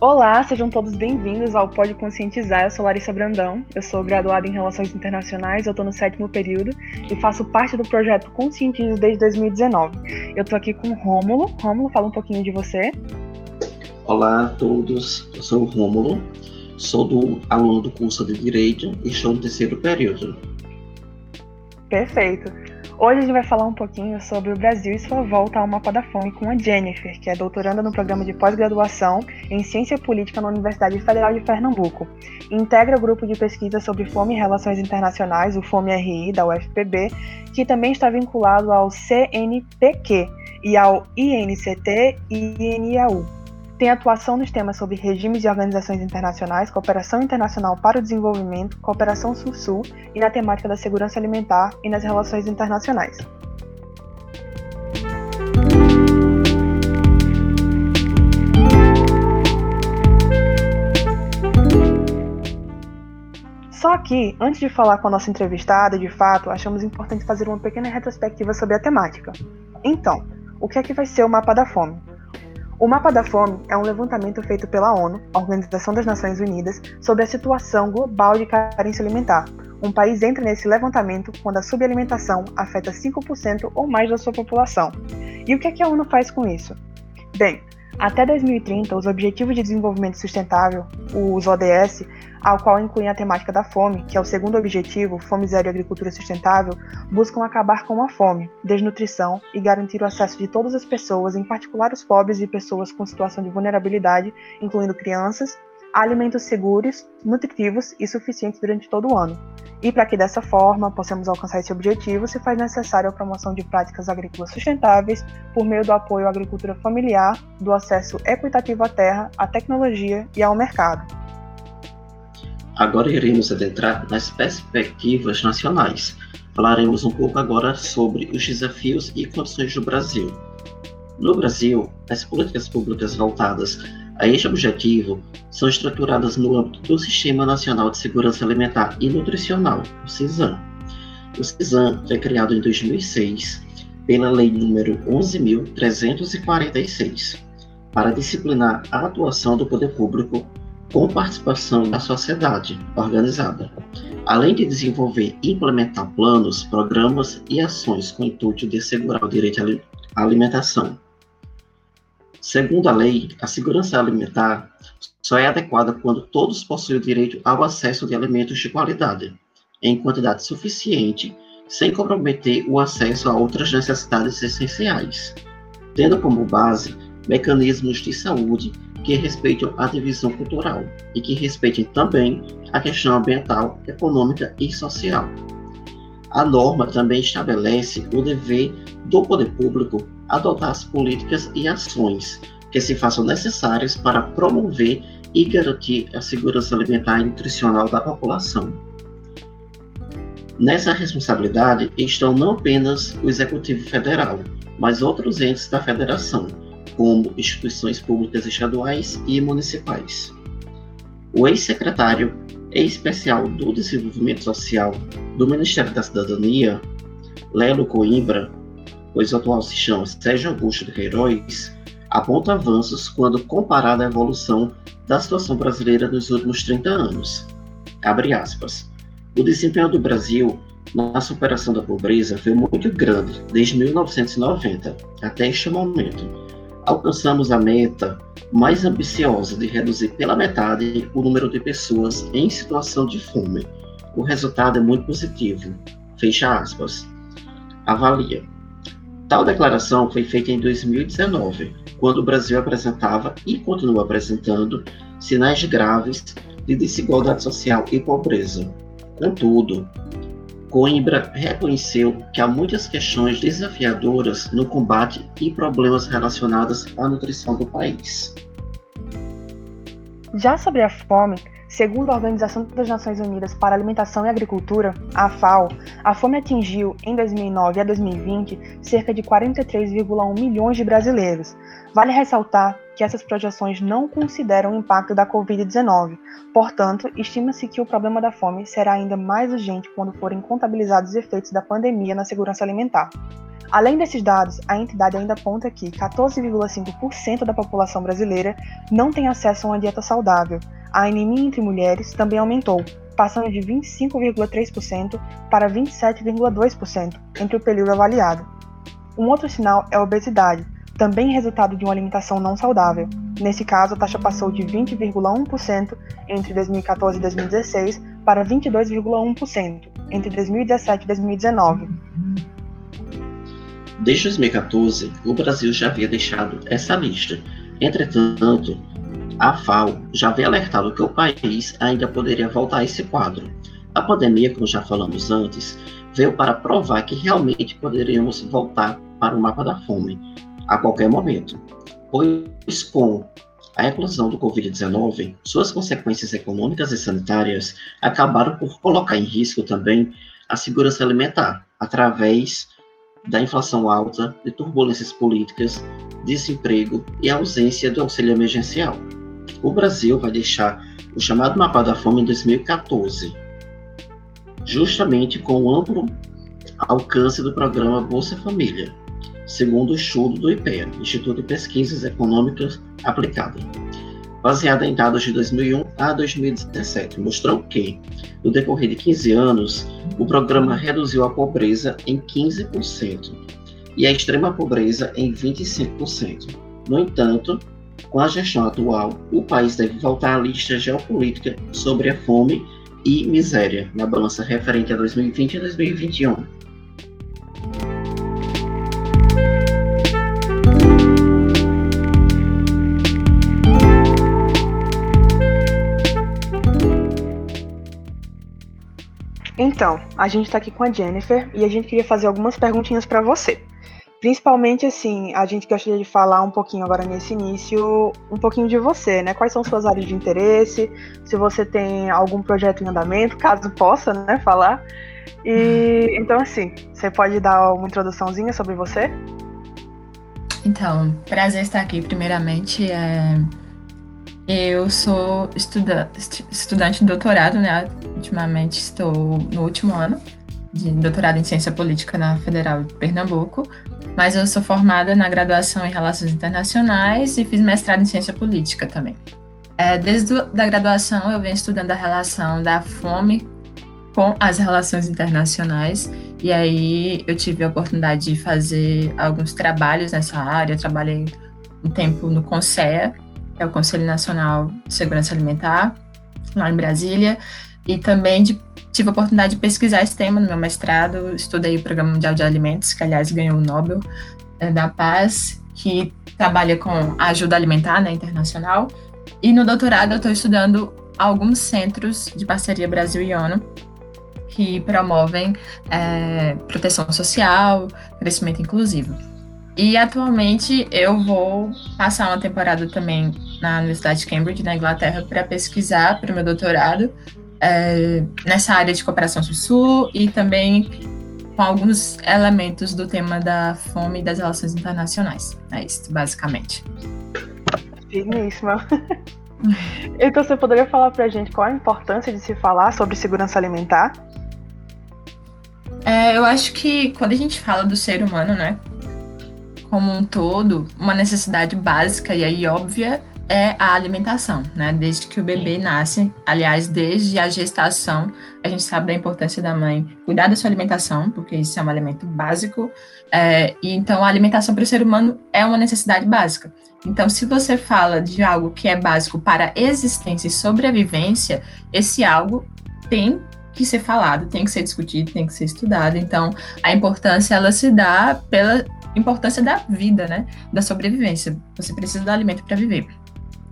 Olá, sejam todos bem-vindos ao Pode Conscientizar. Eu sou Larissa Brandão, eu sou graduada em Relações Internacionais, eu estou no sétimo período e faço parte do projeto Conscientize desde 2019. Eu estou aqui com o Rômulo. Rômulo, fala um pouquinho de você. Olá a todos, eu sou o Rômulo, sou do aluno do curso de Direito e estou no terceiro período. Perfeito. Hoje a gente vai falar um pouquinho sobre o Brasil e sua volta ao mapa da fome com a Jennifer, que é doutoranda no programa de pós-graduação em Ciência Política na Universidade Federal de Pernambuco. Integra o grupo de pesquisa sobre fome e relações internacionais, o FOME-RI, da UFPB, que também está vinculado ao CNPq e ao INCT e INAU. Tem atuação nos temas sobre regimes e organizações internacionais, cooperação internacional para o desenvolvimento, cooperação sul-sul e na temática da segurança alimentar e nas relações internacionais. Só que, antes de falar com a nossa entrevistada, de fato, achamos importante fazer uma pequena retrospectiva sobre a temática. Então, o que é que vai ser o mapa da fome? O Mapa da Fome é um levantamento feito pela ONU, Organização das Nações Unidas, sobre a situação global de carência alimentar. Um país entra nesse levantamento quando a subalimentação afeta 5% ou mais da sua população. E o que, é que a ONU faz com isso? Bem, até 2030, os Objetivos de Desenvolvimento Sustentável, os ODS, ao qual incluem a temática da fome, que é o segundo objetivo, Fome Zero e Agricultura Sustentável, buscam acabar com a fome, desnutrição e garantir o acesso de todas as pessoas, em particular os pobres e pessoas com situação de vulnerabilidade, incluindo crianças, a alimentos seguros, nutritivos e suficientes durante todo o ano. E para que dessa forma possamos alcançar esse objetivo, se faz necessária a promoção de práticas agrícolas sustentáveis por meio do apoio à agricultura familiar, do acesso equitativo à terra, à tecnologia e ao mercado. Agora iremos adentrar nas perspectivas nacionais. Falaremos um pouco agora sobre os desafios e condições do Brasil. No Brasil, as políticas públicas voltadas a este objetivo são estruturadas no âmbito do Sistema Nacional de Segurança Alimentar e Nutricional, o CISAM. O CISAM foi criado em 2006 pela Lei nº 11.346 para disciplinar a atuação do poder público com participação da sociedade organizada, além de desenvolver e implementar planos, programas e ações com o intuito de assegurar o direito à alimentação. Segundo a lei, a segurança alimentar só é adequada quando todos possuem o direito ao acesso de alimentos de qualidade, em quantidade suficiente, sem comprometer o acesso a outras necessidades essenciais, tendo como base mecanismos de saúde que respeitem a divisão cultural e que respeitem também a questão ambiental, econômica e social. A norma também estabelece o dever do poder público adotar as políticas e ações que se façam necessárias para promover e garantir a segurança alimentar e nutricional da população. Nessa responsabilidade estão não apenas o Executivo Federal, mas outros entes da Federação, como instituições públicas estaduais e municipais. O ex-secretário especial do Desenvolvimento Social do Ministério da Cidadania, Lelo Coimbra, pois atual se chama Sérgio Augusto de Queiroz, aponta avanços quando comparado à evolução da situação brasileira nos últimos 30 anos. Abre aspas. O desempenho do Brasil na superação da pobreza foi muito grande desde 1990 até este momento. Alcançamos a meta mais ambiciosa de reduzir pela metade o número de pessoas em situação de fome. O resultado é muito positivo. Fecha aspas. Avalia. Tal declaração foi feita em 2019, quando o Brasil apresentava e continua apresentando sinais graves de desigualdade social e pobreza. Contudo, Coimbra reconheceu que há muitas questões desafiadoras no combate e problemas relacionados à nutrição do país. Já sobre a fome, Segundo a Organização das Nações Unidas para Alimentação e Agricultura, a FAO, a fome atingiu, em 2009 a 2020, cerca de 43,1 milhões de brasileiros. Vale ressaltar que essas projeções não consideram o impacto da Covid-19, portanto, estima-se que o problema da fome será ainda mais urgente quando forem contabilizados os efeitos da pandemia na segurança alimentar. Além desses dados, a entidade ainda aponta que 14,5% da população brasileira não tem acesso a uma dieta saudável, a anemia entre mulheres também aumentou, passando de 25,3% para 27,2% entre o período avaliado. Um outro sinal é a obesidade, também resultado de uma alimentação não saudável. Nesse caso, a taxa passou de 20,1% entre 2014 e 2016 para 22,1% entre 2017 e 2019. Desde 2014, o Brasil já havia deixado essa lista. Entretanto, a FAO já havia alertado que o país ainda poderia voltar a esse quadro. A pandemia, como já falamos antes, veio para provar que realmente poderíamos voltar para o mapa da fome a qualquer momento, pois com a eclosão do Covid-19, suas consequências econômicas e sanitárias acabaram por colocar em risco também a segurança alimentar, através da inflação alta, de turbulências políticas, desemprego e ausência do auxílio emergencial. O Brasil vai deixar o chamado Mapa da Fome em 2014, justamente com o amplo alcance do programa Bolsa Família, segundo o estudo do IPEA, Instituto de Pesquisas Econômicas Aplicadas, baseada em dados de 2001 a 2017, mostrou que, no decorrer de 15 anos, o programa reduziu a pobreza em 15% e a extrema pobreza em 25%. No entanto, com a gestão atual, o país deve voltar à lista geopolítica sobre a fome e miséria na balança referente a 2020 e 2021. Então, a gente está aqui com a Jennifer e a gente queria fazer algumas perguntinhas para você. Principalmente, assim, a gente gostaria de falar um pouquinho agora nesse início, um pouquinho de você, né? Quais são suas áreas de interesse, se você tem algum projeto em andamento, caso possa, né, falar. E então, assim, você pode dar uma introduçãozinha sobre você? Então, prazer estar aqui. Primeiramente, é... eu sou estudante, estudante de doutorado, né? Ultimamente estou no último ano de doutorado em ciência política na Federal de Pernambuco, mas eu sou formada na graduação em Relações Internacionais e fiz mestrado em Ciência Política também. É, desde a graduação eu venho estudando a relação da fome com as relações internacionais e aí eu tive a oportunidade de fazer alguns trabalhos nessa área. Eu trabalhei um tempo no CONSEA, é o Conselho Nacional de Segurança Alimentar, lá em Brasília, e também de tive a oportunidade de pesquisar esse tema no meu mestrado, estudei o Programa Mundial de Alimentos, que aliás ganhou o Nobel é, da Paz, que trabalha com ajuda alimentar né, internacional. E no doutorado eu estou estudando alguns centros de parceria Brasil e ONU que promovem é, proteção social, crescimento inclusivo. E atualmente eu vou passar uma temporada também na Universidade de Cambridge, na Inglaterra, para pesquisar para o meu doutorado é, nessa área de cooperação sul-sul e também com alguns elementos do tema da fome e das relações internacionais. É isso, basicamente. Finíssima. então, você poderia falar para a gente qual a importância de se falar sobre segurança alimentar? É, eu acho que quando a gente fala do ser humano, né, como um todo, uma necessidade básica e aí óbvia é a alimentação, né? Desde que o bebê nasce, aliás, desde a gestação, a gente sabe da importância da mãe cuidar da sua alimentação, porque isso é um alimento básico. É, e então, a alimentação para o ser humano é uma necessidade básica. Então, se você fala de algo que é básico para existência e sobrevivência, esse algo tem que ser falado, tem que ser discutido, tem que ser estudado. Então, a importância ela se dá pela importância da vida, né? Da sobrevivência. Você precisa do alimento para viver.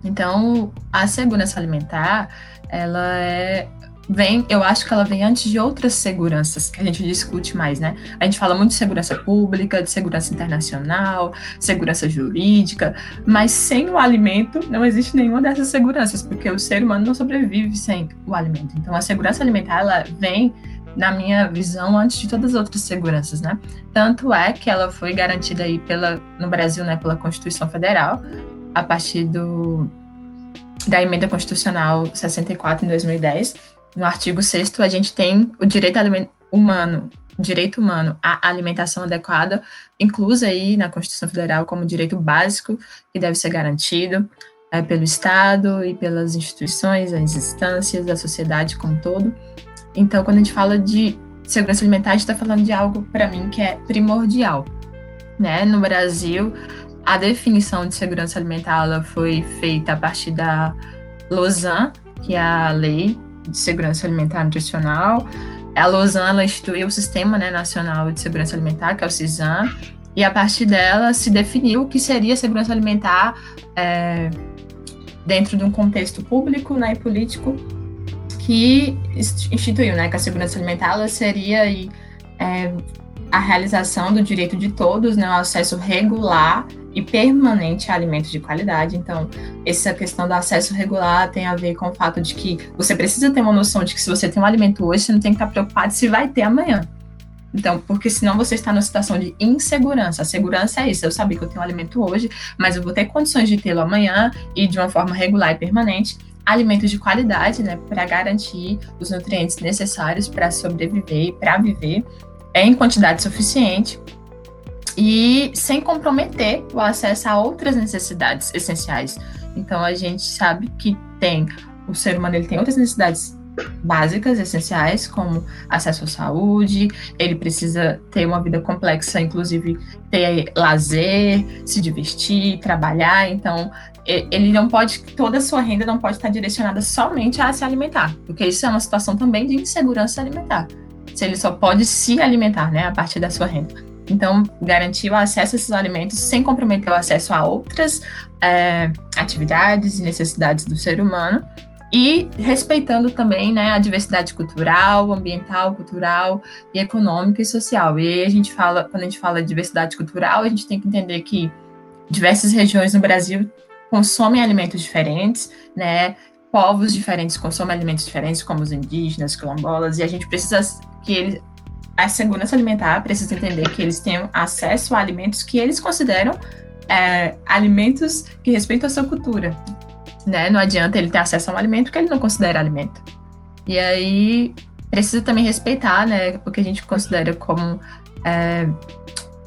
Então, a segurança alimentar, ela é vem, eu acho que ela vem antes de outras seguranças que a gente discute mais, né? A gente fala muito de segurança pública, de segurança internacional, segurança jurídica, mas sem o alimento não existe nenhuma dessas seguranças, porque o ser humano não sobrevive sem o alimento. Então a segurança alimentar ela vem na minha visão antes de todas as outras seguranças, né? Tanto é que ela foi garantida aí pela no Brasil, né, pela Constituição Federal, a partir do da emenda constitucional 64 em 2010 no artigo 6 a gente tem o direito humano, direito humano à alimentação adequada, inclusa aí na Constituição Federal como direito básico que deve ser garantido é, pelo Estado e pelas instituições, as instâncias, da sociedade como um todo. Então, quando a gente fala de segurança alimentar, a gente está falando de algo, para mim, que é primordial. Né? No Brasil, a definição de segurança alimentar ela foi feita a partir da Lausanne, que é a lei de Segurança Alimentar Nutricional. A Lausanne instituiu o Sistema né, Nacional de Segurança Alimentar, que é o CISAM, e a partir dela se definiu o que seria segurança alimentar é, dentro de um contexto público né, e político que instituiu né, que a segurança alimentar seria aí, é, a realização do direito de todos, né, o acesso regular e permanente a alimentos de qualidade. Então, essa questão do acesso regular tem a ver com o fato de que você precisa ter uma noção de que se você tem um alimento hoje, você não tem que estar preocupado se vai ter amanhã. Então, porque senão você está numa situação de insegurança. A segurança é isso. Eu sabia que eu tenho um alimento hoje, mas eu vou ter condições de tê-lo amanhã e de uma forma regular e permanente. Alimentos de qualidade, né, para garantir os nutrientes necessários para sobreviver e para viver em quantidade suficiente e sem comprometer o acesso a outras necessidades essenciais. Então a gente sabe que tem o ser humano ele tem outras necessidades básicas, essenciais, como acesso à saúde, ele precisa ter uma vida complexa, inclusive ter lazer, se divertir, trabalhar. Então, ele não pode, toda a sua renda não pode estar direcionada somente a se alimentar, porque isso é uma situação também de insegurança alimentar. Se ele só pode se alimentar, né, a partir da sua renda. Então, garantir o acesso a esses alimentos sem comprometer o acesso a outras é, atividades e necessidades do ser humano e respeitando também né, a diversidade cultural, ambiental, cultural e econômica e social. E a gente fala, quando a gente fala de diversidade cultural, a gente tem que entender que diversas regiões no Brasil consomem alimentos diferentes, né? Povos diferentes consomem alimentos diferentes, como os indígenas, quilombolas, e a gente precisa que eles a segurança alimentar precisa entender que eles tenham acesso a alimentos que eles consideram é, alimentos que respeitam a sua cultura. Né? Não adianta ele ter acesso a um alimento que ele não considera alimento. E aí precisa também respeitar né, o que a gente considera como é,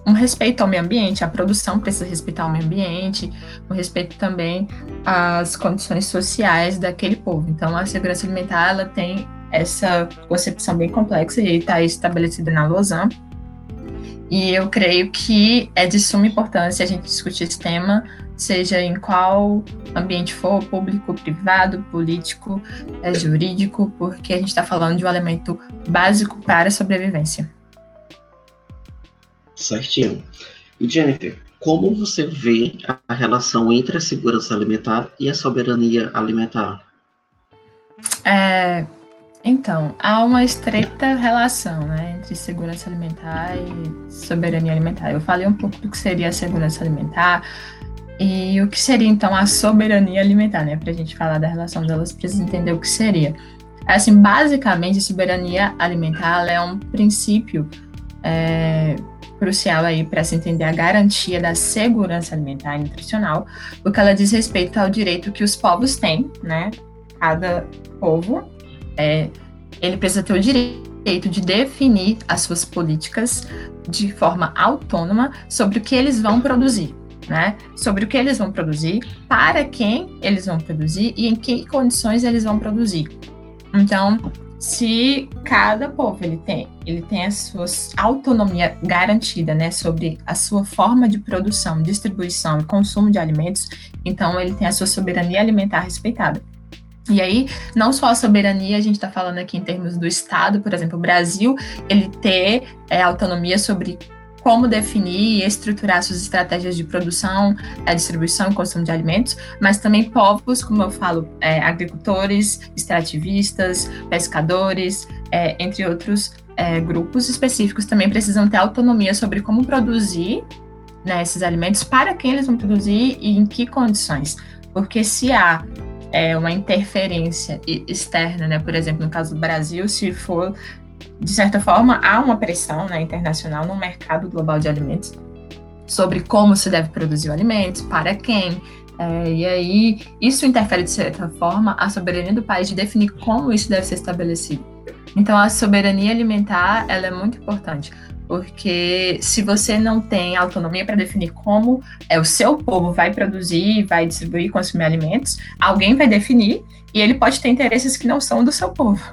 um respeito ao meio ambiente, a produção precisa respeitar o meio ambiente, um respeito também às condições sociais daquele povo. Então, a segurança alimentar ela tem essa concepção bem complexa e está estabelecida na Lausanne. E eu creio que é de suma importância a gente discutir esse tema, seja em qual ambiente for, público, privado, político, é, jurídico, porque a gente está falando de um elemento básico para a sobrevivência. Certinho. E Jennifer, como você vê a relação entre a segurança alimentar e a soberania alimentar? É, então, há uma estreita relação né, entre segurança alimentar e soberania alimentar. Eu falei um pouco do que seria a segurança alimentar e o que seria então a soberania alimentar, né? Para a gente falar da relação delas, precisa entender o que seria. Assim, basicamente, a soberania alimentar é um princípio é, crucial aí para se entender a garantia da segurança alimentar e nutricional, porque ela diz respeito ao direito que os povos têm, né? Cada povo é, ele precisa ter o direito de definir as suas políticas de forma autônoma sobre o que eles vão produzir, né? Sobre o que eles vão produzir, para quem eles vão produzir e em que condições eles vão produzir. Então, se cada povo ele tem, ele tem a sua autonomia garantida, né, sobre a sua forma de produção, distribuição e consumo de alimentos, então ele tem a sua soberania alimentar respeitada. E aí, não só a soberania, a gente está falando aqui em termos do Estado, por exemplo, o Brasil, ele ter é, autonomia sobre como definir e estruturar suas estratégias de produção, distribuição e consumo de alimentos, mas também povos, como eu falo, é, agricultores, extrativistas, pescadores, é, entre outros é, grupos específicos, também precisam ter autonomia sobre como produzir né, esses alimentos, para quem eles vão produzir e em que condições. Porque se há é, uma interferência externa, né, por exemplo, no caso do Brasil, se for de certa forma, há uma pressão né, internacional no mercado global de alimentos sobre como se deve produzir o alimento, para quem. É, e aí, isso interfere, de certa forma, a soberania do país de definir como isso deve ser estabelecido. Então, a soberania alimentar ela é muito importante, porque se você não tem autonomia para definir como é o seu povo vai produzir, vai distribuir consumir alimentos, alguém vai definir e ele pode ter interesses que não são do seu povo.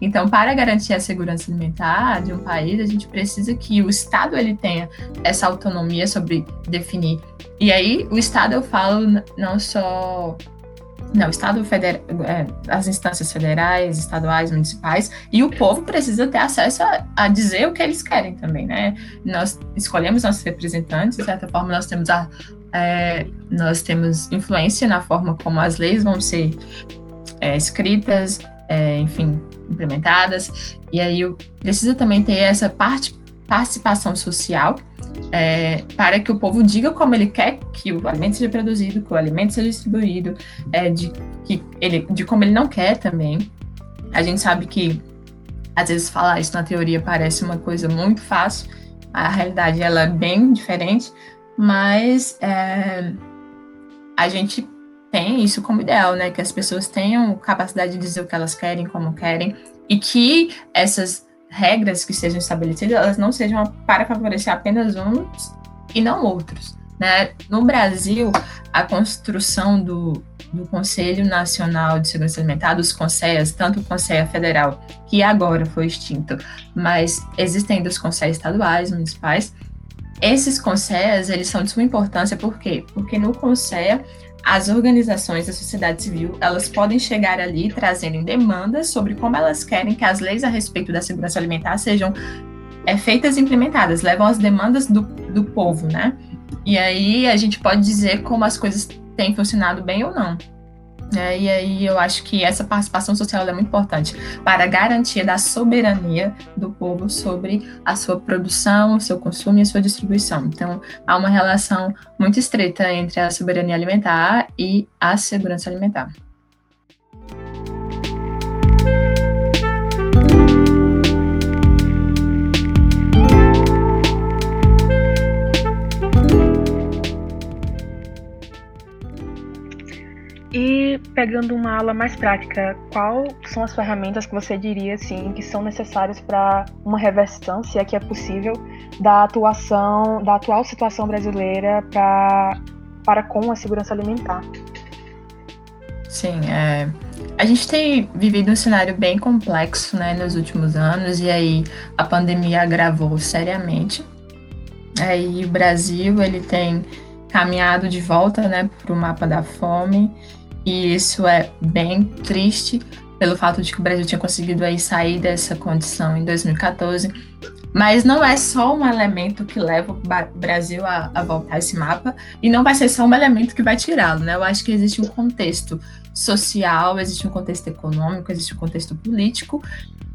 Então, para garantir a segurança alimentar de um país, a gente precisa que o Estado ele tenha essa autonomia sobre definir. E aí, o Estado eu falo não só não, Estado federal, é, as instâncias federais, estaduais, municipais, e o povo precisa ter acesso a, a, dizer o que eles querem também, né? Nós escolhemos nossos representantes, de certa forma, nós temos a, é, nós temos influência na forma como as leis vão ser é, escritas, é, enfim, implementadas. E aí precisa também ter essa parte, participação social é, para que o povo diga como ele quer que o alimento seja produzido, que o alimento seja distribuído, é, de, que ele, de como ele não quer também. A gente sabe que às vezes falar isso na teoria parece uma coisa muito fácil, a realidade ela é bem diferente, mas é, a gente tem isso como ideal, né? Que as pessoas tenham capacidade de dizer o que elas querem, como querem, e que essas regras que sejam estabelecidas, elas não sejam para favorecer apenas uns e não outros. Né? No Brasil, a construção do, do Conselho Nacional de Segurança Alimentar, dos CONSEAs, tanto o Conselho Federal, que agora foi extinto, mas existem dos Conselhos estaduais, municipais, esses CONSEAs, eles são de suma importância, por quê? Porque no CONSEA as organizações da sociedade civil elas podem chegar ali trazendo demandas sobre como elas querem que as leis a respeito da segurança alimentar sejam é, feitas e implementadas, levam as demandas do, do povo, né? E aí a gente pode dizer como as coisas têm funcionado bem ou não. É, e aí eu acho que essa participação social é muito importante para a garantia da soberania do povo sobre a sua produção, o seu consumo e a sua distribuição. Então, há uma relação muito estreita entre a soberania alimentar e a segurança alimentar. Pegando uma aula mais prática, qual são as ferramentas que você diria assim que são necessárias para uma reversão, se é que é possível, da atuação, da atual situação brasileira para para com a segurança alimentar? Sim, é, a gente tem vivido um cenário bem complexo, né, nos últimos anos e aí a pandemia agravou seriamente. Aí o Brasil ele tem caminhado de volta, né, para o mapa da fome e isso é bem triste pelo fato de que o Brasil tinha conseguido aí sair dessa condição em 2014. Mas não é só um elemento que leva o Brasil a, a voltar esse mapa, e não vai ser só um elemento que vai tirá-lo, né? Eu acho que existe um contexto social, existe um contexto econômico, existe um contexto político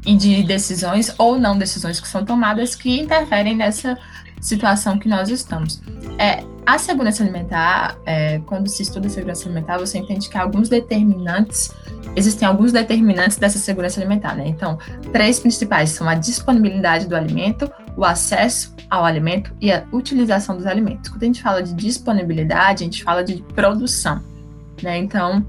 e de decisões ou não decisões que são tomadas que interferem nessa situação que nós estamos. É, a segurança alimentar, é, quando se estuda segurança alimentar, você entende que alguns determinantes, existem alguns determinantes dessa segurança alimentar, né? Então, três principais são a disponibilidade do alimento, o acesso ao alimento e a utilização dos alimentos. Quando a gente fala de disponibilidade, a gente fala de produção, né? Então,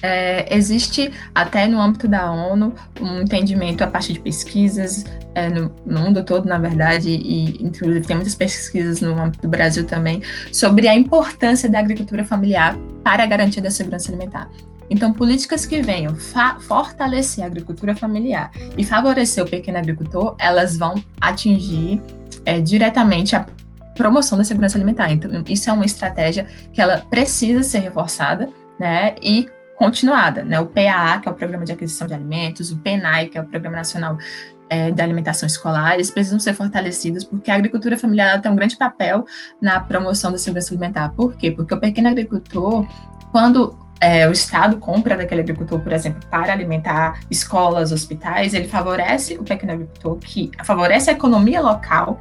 é, existe até no âmbito da ONU um entendimento a partir de pesquisas é, no, no, mundo todo, na verdade, e inclusive tem muitas pesquisas no âmbito do Brasil também, sobre a importância da agricultura familiar para a garantia da segurança alimentar. Então, políticas que venham fortalecer a agricultura familiar e favorecer o pequeno agricultor, elas vão atingir é, diretamente a promoção da segurança alimentar. Então, isso é uma estratégia que ela precisa ser reforçada, né? E continuada, né? O PAA, que é o Programa de Aquisição de Alimentos, o PENAI, que é o Programa Nacional é, de Alimentação Escolar, eles precisam ser fortalecidos, porque a agricultura familiar tem um grande papel na promoção da segurança alimentar. Por quê? Porque o pequeno agricultor, quando é, o Estado compra daquele agricultor, por exemplo, para alimentar escolas, hospitais, ele favorece o pequeno agricultor, que favorece a economia local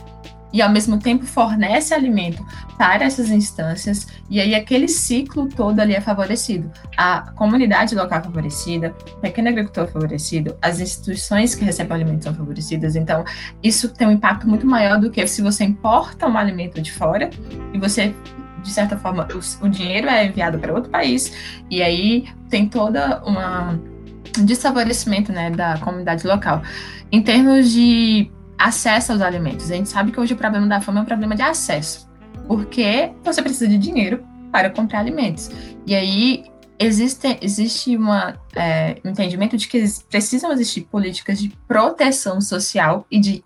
e ao mesmo tempo fornece alimento para essas instâncias, e aí aquele ciclo todo ali é favorecido. A comunidade local favorecida, o pequeno agricultor favorecido, as instituições que recebem alimentos são favorecidas, então isso tem um impacto muito maior do que se você importa um alimento de fora e você de certa forma, o, o dinheiro é enviado para outro país, e aí tem toda uma um desfavorecimento né, da comunidade local. Em termos de acesso aos alimentos. A gente sabe que hoje o problema da fome é um problema de acesso, porque você precisa de dinheiro para comprar alimentos. E aí existe, existe um é, entendimento de que precisam existir políticas de proteção social e de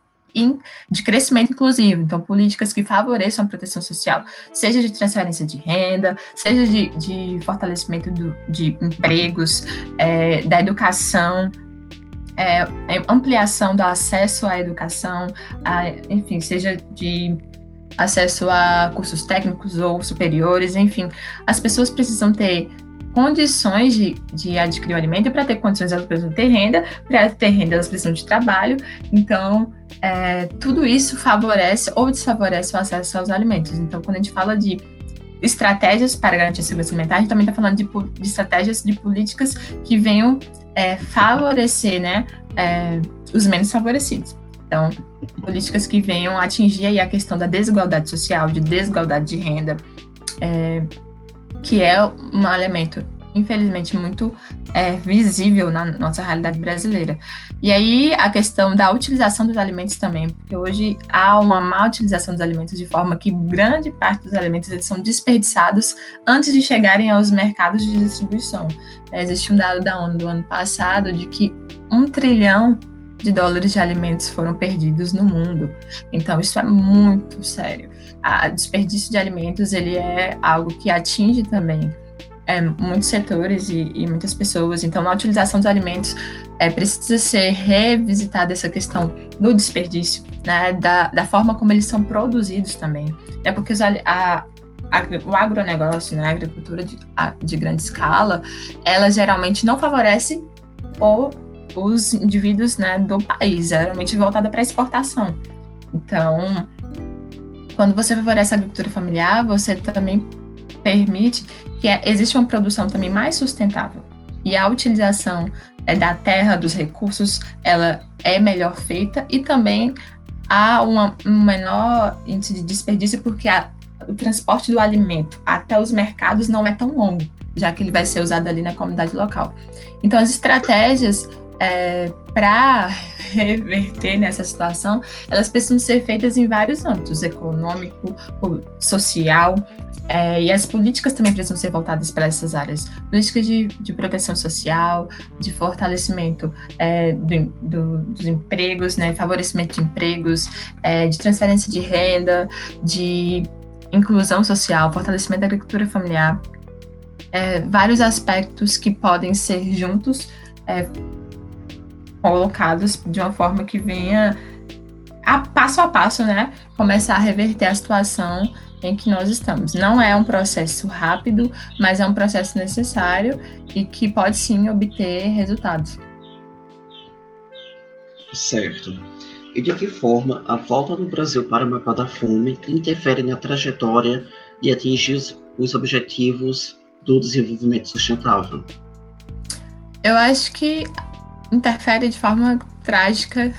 de crescimento inclusivo, então políticas que favoreçam a proteção social, seja de transferência de renda, seja de, de fortalecimento do, de empregos, é, da educação, é, é, ampliação do acesso à educação, a, enfim, seja de acesso a cursos técnicos ou superiores, enfim, as pessoas precisam ter condições de, de adquirir o alimento e para ter condições elas precisam ter renda, para ter renda elas precisam de trabalho, então é, tudo isso favorece ou desfavorece o acesso aos alimentos. Então, quando a gente fala de estratégias para garantir a segurança alimentar, a gente também está falando de, de, estratégias de políticas que venham é, favorecer né, é, os menos favorecidos. Então, políticas que venham atingir a questão da desigualdade social, de desigualdade de renda, é, que é um elemento infelizmente, muito é, visível na nossa realidade brasileira. E aí a questão da utilização dos alimentos também, porque hoje há uma má utilização dos alimentos de forma que grande parte dos alimentos eles são desperdiçados antes de chegarem aos mercados de distribuição. É, existe um dado da ONU do ano passado de que um trilhão de dólares de alimentos foram perdidos no mundo. Então isso é muito sério. O desperdício de alimentos ele é algo que atinge também é, muitos setores e, e, muitas pessoas. Então, na utilização dos alimentos, é, precisa ser revisitada essa questão do desperdício, né, da, da forma como eles são produzidos também. É porque os, a, o agronegócio, né, a agricultura de, a, de grande escala, ela geralmente não favorece o, os indivíduos né, do país, é geralmente voltada para exportação. Então, quando você favorece a agricultura familiar, você também permite que é, existe uma produção também mais sustentável. E a utilização é, da terra, dos recursos, ela é melhor feita e também há uma, um menor índice de desperdício porque a, o transporte do alimento até os mercados não é tão longo, já que ele vai ser usado ali na comunidade local. Então, as estratégias é, para reverter nessa situação, elas precisam ser feitas em vários âmbitos, econômico, social, é, e as políticas também precisam ser voltadas para essas áreas. Políticas de, de proteção social, de fortalecimento é, do, do, dos empregos, né, favorecimento de empregos, é, de transferência de renda, de inclusão social, fortalecimento da agricultura familiar, é, vários aspectos que podem ser juntos é, colocados de uma forma que venha a passo a passo, né, começar a reverter a situação em que nós estamos. Não é um processo rápido, mas é um processo necessário e que pode sim obter resultados. Certo. E de que forma a volta do Brasil para o mapa da fome interfere na trajetória de atingir os objetivos do desenvolvimento sustentável? Eu acho que interfere de forma trágica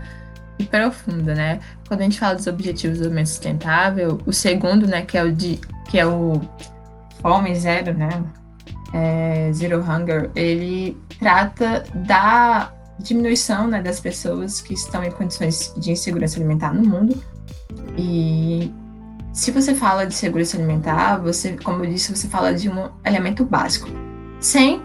e profunda, né? Quando a gente fala dos objetivos do desenvolvimento sustentável, o segundo, né, que é o de que é o fome zero, né? É, Zero Hunger, ele trata da diminuição né, das pessoas que estão em condições de insegurança alimentar no mundo. E se você fala de segurança alimentar, você, como eu disse, você fala de um elemento básico. Sem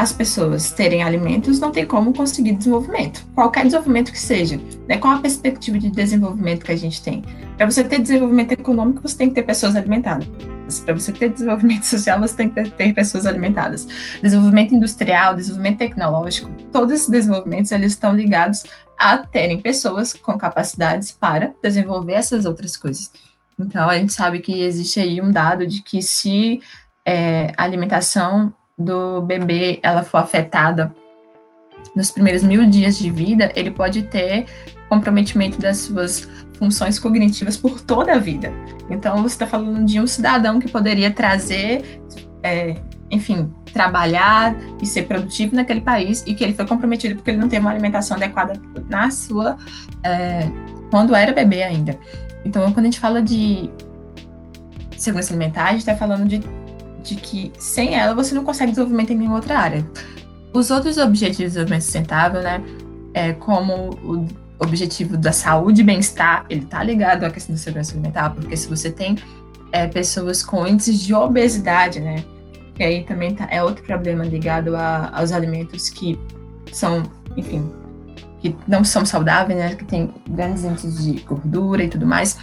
as pessoas terem alimentos, não tem como conseguir desenvolvimento. Qualquer desenvolvimento que seja. Né? Qual a perspectiva de desenvolvimento que a gente tem? Para você ter desenvolvimento econômico, você tem que ter pessoas alimentadas. Para você ter desenvolvimento social, você tem que ter pessoas alimentadas. Desenvolvimento industrial, desenvolvimento tecnológico, todos esses desenvolvimentos eles estão ligados a terem pessoas com capacidades para desenvolver essas outras coisas. Então, a gente sabe que existe aí um dado de que se é, alimentação do bebê ela for afetada nos primeiros mil dias de vida, ele pode ter comprometimento das suas funções cognitivas por toda a vida. Então, você está falando de um cidadão que poderia trazer, é, enfim, trabalhar e ser produtivo naquele país e que ele foi comprometido porque ele não teve uma alimentação adequada na sua. É, quando era bebê ainda. Então, quando a gente fala de segurança alimentar, a gente está falando de, de que sem ela você não consegue desenvolvimento em nenhuma outra área. Os outros objetivos de desenvolvimento sustentável, né, é, como o objetivo da saúde e bem-estar, ele está ligado à questão da segurança alimentar, porque se você tem é, pessoas com índices de obesidade, né, que aí também tá, é outro problema ligado a, aos alimentos que são, enfim, que não são saudáveis, né, que tem grandes índices de gordura e tudo mais,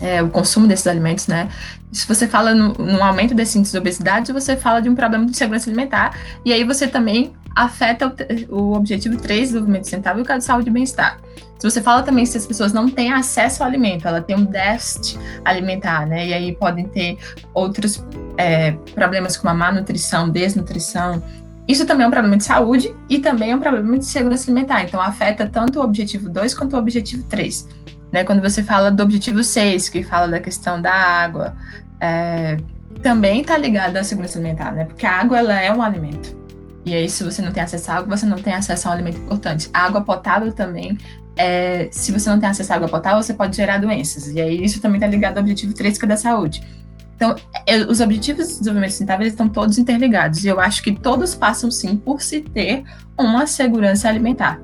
é, o consumo desses alimentos, né? Se você fala no, no, aumento desse índice de obesidade, você fala de um problema de segurança alimentar, e aí você também afeta o, o objetivo 3 do desenvolvimento sustentável, que é de saúde e bem-estar. Se você fala também se as pessoas não têm acesso ao alimento, ela tem um déficit alimentar, né? E aí podem ter outros é, problemas como a má nutrição, desnutrição, isso também é um problema de saúde e também é um problema de segurança alimentar. Então, afeta tanto o objetivo 2 quanto o objetivo 3. Né? Quando você fala do objetivo 6, que fala da questão da água, é, também está ligado à segurança alimentar, né? Porque a água ela é um alimento. E aí, se você não tem acesso à água, você não tem acesso a um alimento importante. A água potável também, é, se você não tem acesso à água potável, você pode gerar doenças. E aí, isso também está ligado ao objetivo 3, que é da saúde. Então, é, os objetivos de desenvolvimento sustentável estão todos interligados. E eu acho que todos passam, sim, por se ter uma segurança alimentar.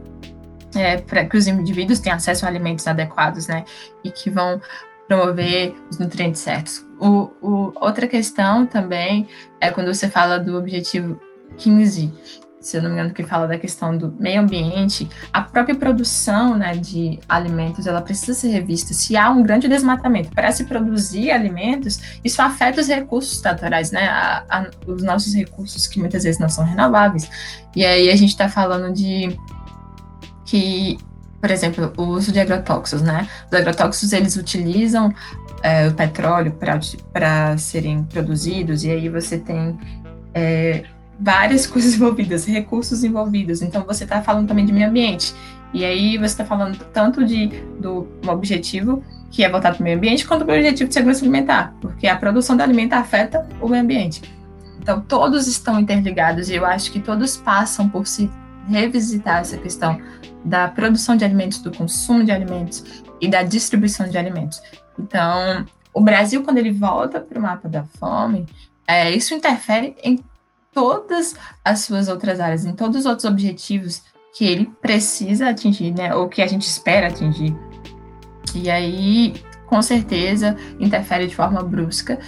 É, para que os indivíduos tenham acesso a alimentos adequados, né? E que vão promover os nutrientes certos. O, o, outra questão também é quando você fala do objetivo 15, se eu não me engano, que fala da questão do meio ambiente, a própria produção né, de alimentos ela precisa ser revista. Se há um grande desmatamento para se produzir alimentos, isso afeta os recursos naturais, né, a, a, os nossos recursos que muitas vezes não são renováveis. E aí a gente está falando de que, por exemplo, o uso de agrotóxicos, né? Os agrotóxicos eles utilizam é, o petróleo para serem produzidos e aí você tem é, várias coisas envolvidas, recursos envolvidos. Então você está falando também de meio ambiente. E aí você está falando tanto de do um objetivo que é voltado para o meio ambiente, quanto para o objetivo de segurança alimentar, porque a produção de alimento afeta o meio ambiente. Então todos estão interligados e eu acho que todos passam por se revisitar essa questão da produção de alimentos, do consumo de alimentos e da distribuição de alimentos. Então, o Brasil, quando ele volta para o mapa da fome, é, isso interfere em todas as suas outras áreas, em todos os outros objetivos que ele precisa atingir, né, ou que a gente espera atingir. E aí, com certeza, interfere de forma brusca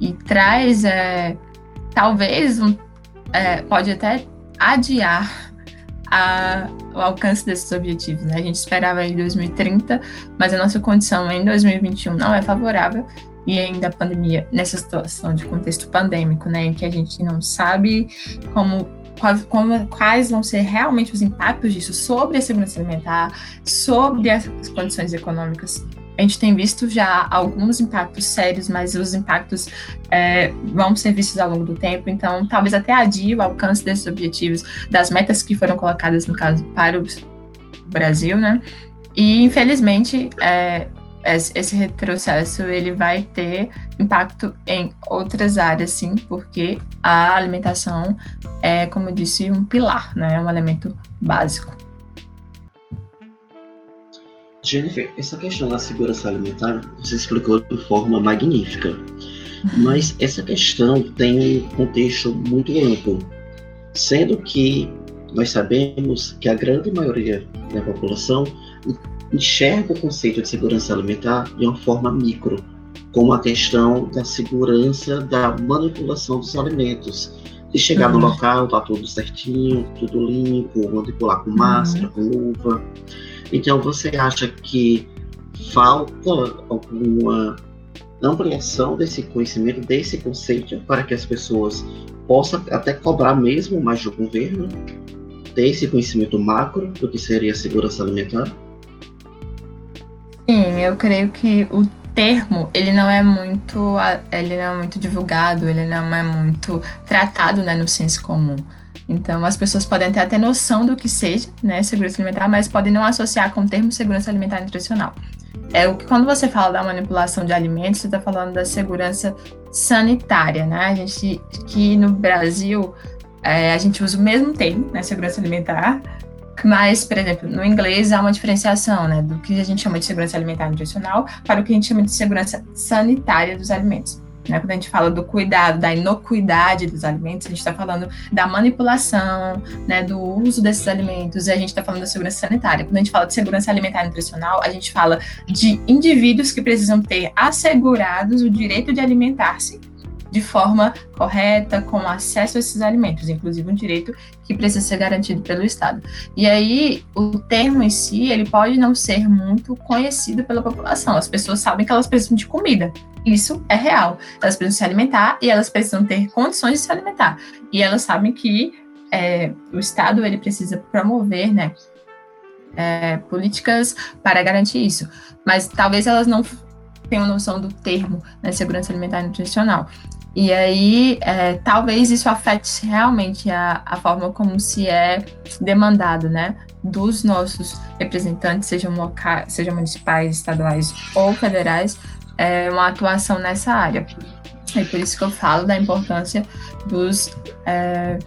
e traz, é, talvez, um, é, pode até adiar a, o alcance desses objetivos. Né? A gente esperava em 2030, mas a nossa condição em 2021 não é favorável e ainda a pandemia, nessa situação de contexto pandêmico, né, em que a gente não sabe como, como, quais vão ser realmente os impactos disso sobre a segurança alimentar, sobre as condições econômicas. A gente tem visto já alguns impactos sérios, mas os impactos é, vão ser vistos ao longo do tempo, então talvez até adie o alcance desses objetivos, das metas que foram colocadas, no caso, para o Brasil, né? E, infelizmente, é, esse retrocesso ele vai ter impacto em outras áreas, sim, porque a alimentação é, como eu disse, um pilar, né? É um elemento básico. Jennifer, essa questão da segurança alimentar você explicou de forma magnífica, mas essa questão tem um contexto muito amplo, sendo que nós sabemos que a grande maioria da população enxerga o conceito de segurança alimentar de uma forma micro, como a questão da segurança da manipulação dos alimentos. De chegar uhum. no local, tá tudo certinho, tudo limpo, manipular com máscara, uhum. com luva. Então você acha que falta alguma ampliação desse conhecimento, desse conceito, para que as pessoas possam até cobrar mesmo mais do governo, ter esse conhecimento macro do que seria a segurança alimentar? Sim, eu creio que o termo ele não é muito ele não é muito divulgado, ele não é muito tratado né, no senso comum. Então, as pessoas podem ter até noção do que seja né, segurança alimentar, mas podem não associar com o termo segurança alimentar nutricional. É o que quando você fala da manipulação de alimentos, você está falando da segurança sanitária, né? A gente que no Brasil é, a gente usa o mesmo termo, né, segurança alimentar, mas, por exemplo, no inglês há uma diferenciação, né, do que a gente chama de segurança alimentar nutricional para o que a gente chama de segurança sanitária dos alimentos. Né? Quando a gente fala do cuidado, da inocuidade dos alimentos, a gente está falando da manipulação, né, do uso desses alimentos, e a gente está falando da segurança sanitária. Quando a gente fala de segurança alimentar e nutricional, a gente fala de indivíduos que precisam ter assegurados o direito de alimentar-se de forma correta, com acesso a esses alimentos, inclusive um direito que precisa ser garantido pelo Estado. E aí, o termo em si, ele pode não ser muito conhecido pela população. As pessoas sabem que elas precisam de comida, isso é real. Elas precisam se alimentar e elas precisam ter condições de se alimentar. E elas sabem que é, o Estado ele precisa promover, né, é, políticas para garantir isso. Mas talvez elas não tenham noção do termo né, segurança alimentar e nutricional. E aí, é, talvez isso afete realmente a, a forma como se é demandado, né, dos nossos representantes, sejam, locais, sejam municipais, estaduais ou federais, é, uma atuação nessa área. É por isso que eu falo da importância dos é,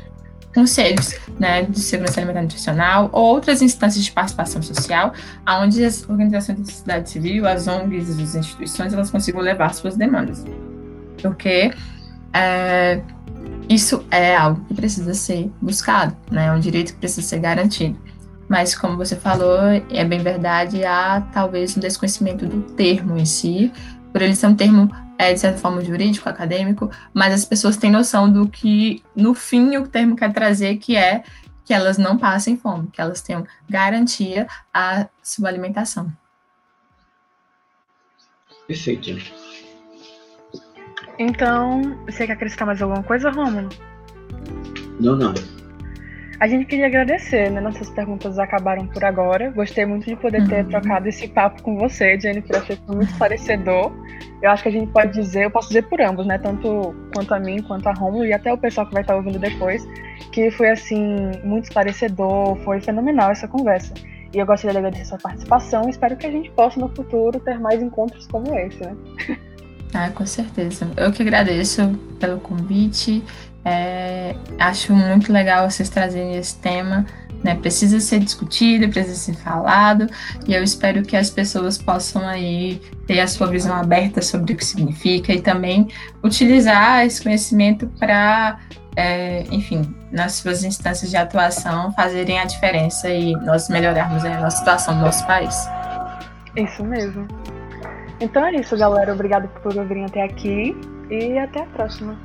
conselhos né, de segurança alimentar e nutricional ou outras instâncias de participação social, onde as organizações da sociedade civil, as ONGs, as instituições, elas consigam levar suas demandas. Porque é, isso é algo que precisa ser buscado, né, é um direito que precisa ser garantido. Mas, como você falou, é bem verdade, há talvez um desconhecimento do termo em si, por ele ser um termo, é, de certa forma, jurídico, acadêmico, mas as pessoas têm noção do que, no fim, o termo quer trazer, que é que elas não passem fome, que elas tenham garantia à sua alimentação. Perfeito. Então, você quer acrescentar mais alguma coisa, Romulo? Não, não. A gente queria agradecer, né? Nossas perguntas acabaram por agora. Gostei muito de poder ter uhum. trocado esse papo com você, Jennifer. Achei que foi muito esclarecedor. Eu acho que a gente pode dizer, eu posso dizer por ambos, né? Tanto quanto a mim, quanto a Romulo e até o pessoal que vai estar ouvindo depois, que foi assim, muito esclarecedor, foi fenomenal essa conversa. E eu gostaria de agradecer a sua participação. Espero que a gente possa no futuro ter mais encontros como esse, né? Ah, com certeza. Eu que agradeço pelo convite. É, acho muito legal vocês trazerem esse tema. Né? Precisa ser discutido, precisa ser falado, e eu espero que as pessoas possam aí ter a sua visão aberta sobre o que significa e também utilizar esse conhecimento para, é, enfim, nas suas instâncias de atuação, fazerem a diferença e nós melhorarmos a nossa situação do nosso país. Isso mesmo. Então é isso, galera. Obrigado por ouvirem até aqui e até a próxima.